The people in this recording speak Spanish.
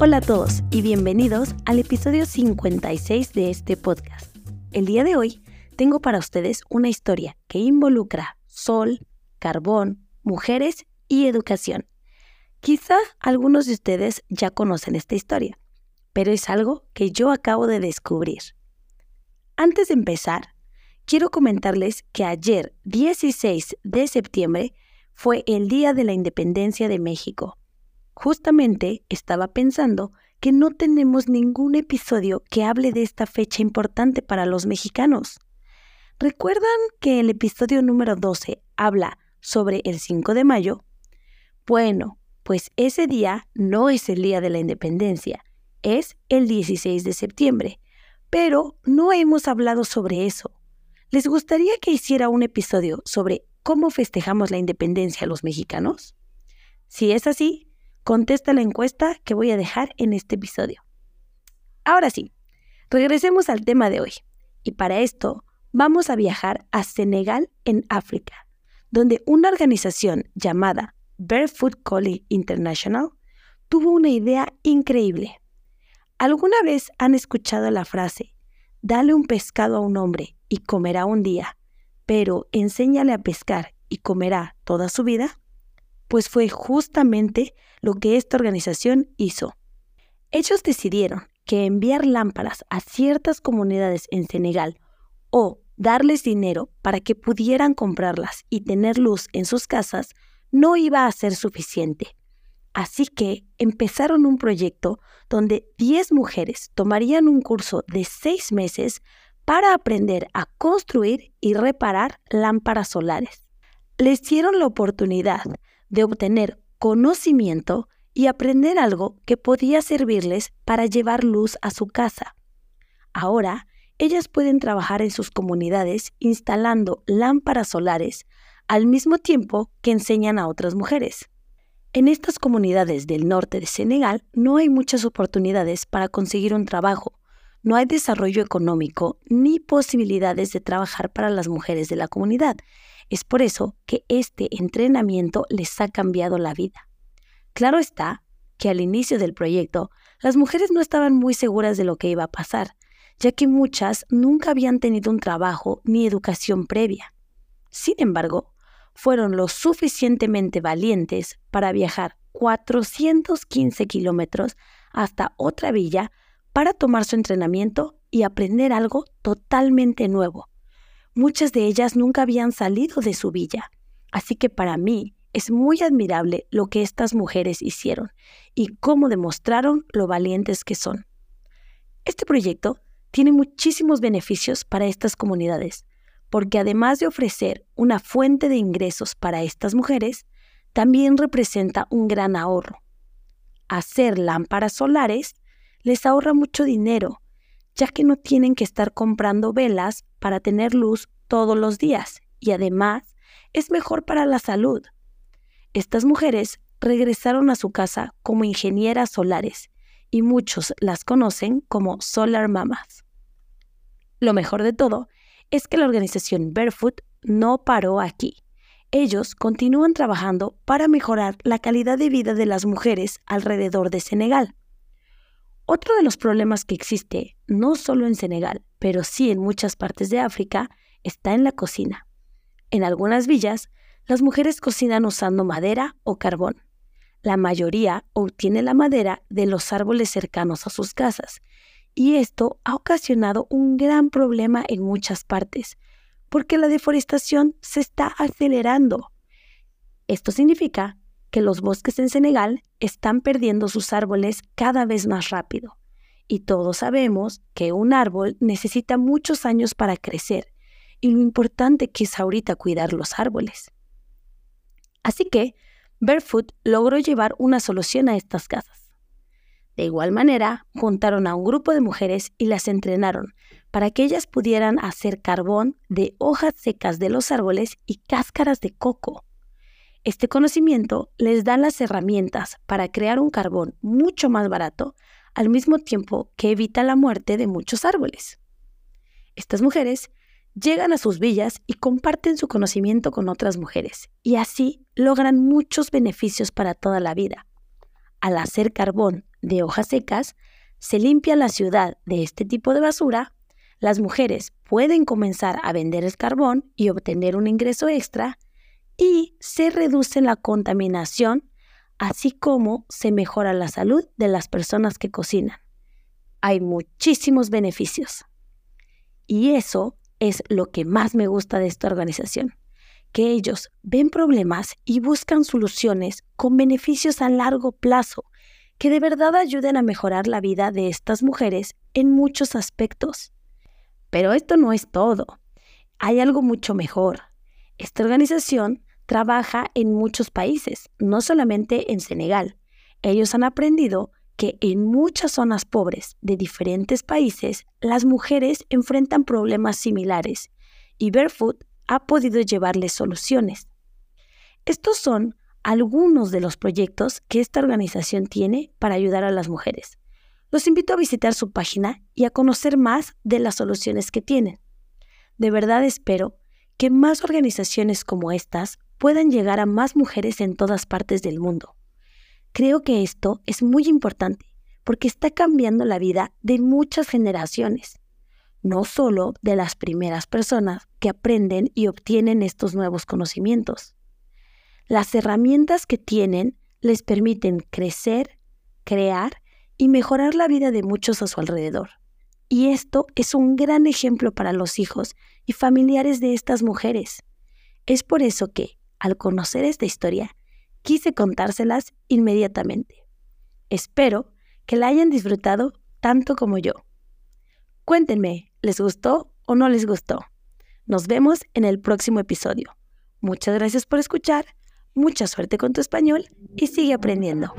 Hola a todos y bienvenidos al episodio 56 de este podcast. El día de hoy tengo para ustedes una historia que involucra sol, carbón, mujeres y educación. Quizá algunos de ustedes ya conocen esta historia, pero es algo que yo acabo de descubrir. Antes de empezar, quiero comentarles que ayer, 16 de septiembre, fue el Día de la Independencia de México Justamente estaba pensando que no tenemos ningún episodio que hable de esta fecha importante para los mexicanos. ¿Recuerdan que el episodio número 12 habla sobre el 5 de mayo? Bueno, pues ese día no es el día de la independencia, es el 16 de septiembre, pero no hemos hablado sobre eso. ¿Les gustaría que hiciera un episodio sobre cómo festejamos la independencia a los mexicanos? Si es así, Contesta la encuesta que voy a dejar en este episodio. Ahora sí, regresemos al tema de hoy. Y para esto vamos a viajar a Senegal en África, donde una organización llamada Barefoot Collie International tuvo una idea increíble. ¿Alguna vez han escuchado la frase, dale un pescado a un hombre y comerá un día, pero enséñale a pescar y comerá toda su vida? Pues fue justamente lo que esta organización hizo. Ellos decidieron que enviar lámparas a ciertas comunidades en Senegal o darles dinero para que pudieran comprarlas y tener luz en sus casas no iba a ser suficiente. Así que empezaron un proyecto donde 10 mujeres tomarían un curso de 6 meses para aprender a construir y reparar lámparas solares. Les dieron la oportunidad de obtener conocimiento y aprender algo que podía servirles para llevar luz a su casa. Ahora, ellas pueden trabajar en sus comunidades instalando lámparas solares al mismo tiempo que enseñan a otras mujeres. En estas comunidades del norte de Senegal no hay muchas oportunidades para conseguir un trabajo, no hay desarrollo económico ni posibilidades de trabajar para las mujeres de la comunidad, es por eso que este entrenamiento les ha cambiado la vida. Claro está que al inicio del proyecto las mujeres no estaban muy seguras de lo que iba a pasar, ya que muchas nunca habían tenido un trabajo ni educación previa. Sin embargo, fueron lo suficientemente valientes para viajar 415 kilómetros hasta otra villa para tomar su entrenamiento y aprender algo totalmente nuevo, Muchas de ellas nunca habían salido de su villa, así que para mí es muy admirable lo que estas mujeres hicieron y cómo demostraron lo valientes que son. Este proyecto tiene muchísimos beneficios para estas comunidades, porque además de ofrecer una fuente de ingresos para estas mujeres, también representa un gran ahorro. Hacer lámparas solares les ahorra mucho dinero ya que no tienen que estar comprando velas para tener luz todos los días y además es mejor para la salud. Estas mujeres regresaron a su casa como ingenieras solares y muchos las conocen como Solar Mamas. Lo mejor de todo es que la organización Barefoot no paró aquí. Ellos continúan trabajando para mejorar la calidad de vida de las mujeres alrededor de Senegal. Otro de los problemas que existe, no solo en Senegal, pero sí en muchas partes de África, está en la cocina. En algunas villas, las mujeres cocinan usando madera o carbón. La mayoría obtiene la madera de los árboles cercanos a sus casas, y esto ha ocasionado un gran problema en muchas partes, porque la deforestación se está acelerando. Esto significa que los bosques en Senegal están perdiendo sus árboles cada vez más rápido. Y todos sabemos que un árbol necesita muchos años para crecer y lo importante que es ahorita cuidar los árboles. Así que Barefoot logró llevar una solución a estas casas. De igual manera, juntaron a un grupo de mujeres y las entrenaron para que ellas pudieran hacer carbón de hojas secas de los árboles y cáscaras de coco. Este conocimiento les da las herramientas para crear un carbón mucho más barato, al mismo tiempo que evita la muerte de muchos árboles. Estas mujeres llegan a sus villas y comparten su conocimiento con otras mujeres, y así logran muchos beneficios para toda la vida. Al hacer carbón de hojas secas, se limpia la ciudad de este tipo de basura, las mujeres pueden comenzar a vender el carbón y obtener un ingreso extra y se reduce la contaminación, así como se mejora la salud de las personas que cocinan. Hay muchísimos beneficios. Y eso es lo que más me gusta de esta organización, que ellos ven problemas y buscan soluciones con beneficios a largo plazo que de verdad ayuden a mejorar la vida de estas mujeres en muchos aspectos. Pero esto no es todo. Hay algo mucho mejor. Esta organización trabaja en muchos países, no solamente en Senegal. Ellos han aprendido que en muchas zonas pobres de diferentes países las mujeres enfrentan problemas similares y Barefoot ha podido llevarles soluciones. Estos son algunos de los proyectos que esta organización tiene para ayudar a las mujeres. Los invito a visitar su página y a conocer más de las soluciones que tienen. De verdad espero que más organizaciones como estas puedan llegar a más mujeres en todas partes del mundo. Creo que esto es muy importante porque está cambiando la vida de muchas generaciones, no solo de las primeras personas que aprenden y obtienen estos nuevos conocimientos. Las herramientas que tienen les permiten crecer, crear y mejorar la vida de muchos a su alrededor. Y esto es un gran ejemplo para los hijos y familiares de estas mujeres. Es por eso que, al conocer esta historia, quise contárselas inmediatamente. Espero que la hayan disfrutado tanto como yo. Cuéntenme, ¿les gustó o no les gustó? Nos vemos en el próximo episodio. Muchas gracias por escuchar, mucha suerte con tu español y sigue aprendiendo.